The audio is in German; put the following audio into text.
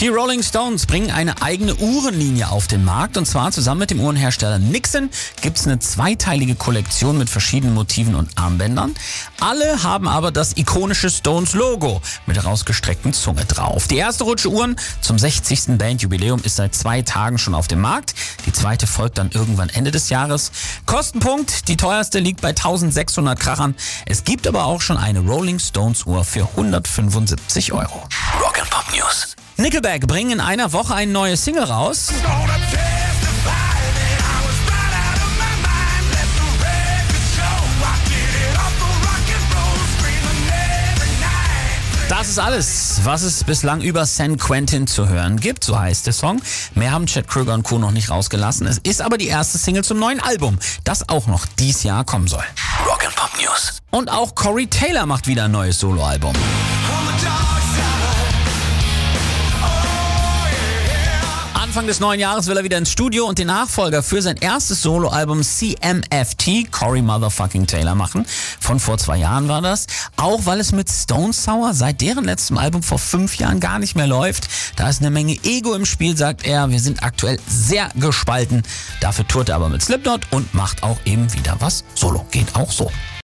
Die Rolling Stones bringen eine eigene Uhrenlinie auf den Markt und zwar zusammen mit dem Uhrenhersteller Nixon gibt es eine zweiteilige Kollektion mit verschiedenen Motiven und Armbändern. Alle haben aber das ikonische Stones Logo mit rausgestreckten Zunge drauf. Die erste Rutsche Uhren zum 60. Bandjubiläum ist seit zwei Tagen schon auf dem Markt. Die zweite folgt dann irgendwann Ende des Jahres. Kostenpunkt, die teuerste liegt bei 1600 Krachern. Es gibt aber auch schon eine Rolling Stones Uhr für 175 Euro. Rock and Pop News. Nickelback bringen in einer Woche eine neue Single raus. Das ist alles, was es bislang über San Quentin zu hören gibt, so heißt der Song. Mehr haben Chad Krüger und Co. noch nicht rausgelassen. Es ist aber die erste Single zum neuen Album, das auch noch dies Jahr kommen soll. Rock and Pop News. Und auch Corey Taylor macht wieder ein neues Soloalbum. Anfang des neuen Jahres will er wieder ins Studio und den Nachfolger für sein erstes Soloalbum CMFT, Corey Motherfucking Taylor, machen. Von vor zwei Jahren war das. Auch weil es mit Stone Sour seit deren letztem Album vor fünf Jahren gar nicht mehr läuft. Da ist eine Menge Ego im Spiel, sagt er. Wir sind aktuell sehr gespalten. Dafür tourt er aber mit Slipknot und macht auch eben wieder was Solo. Geht auch so.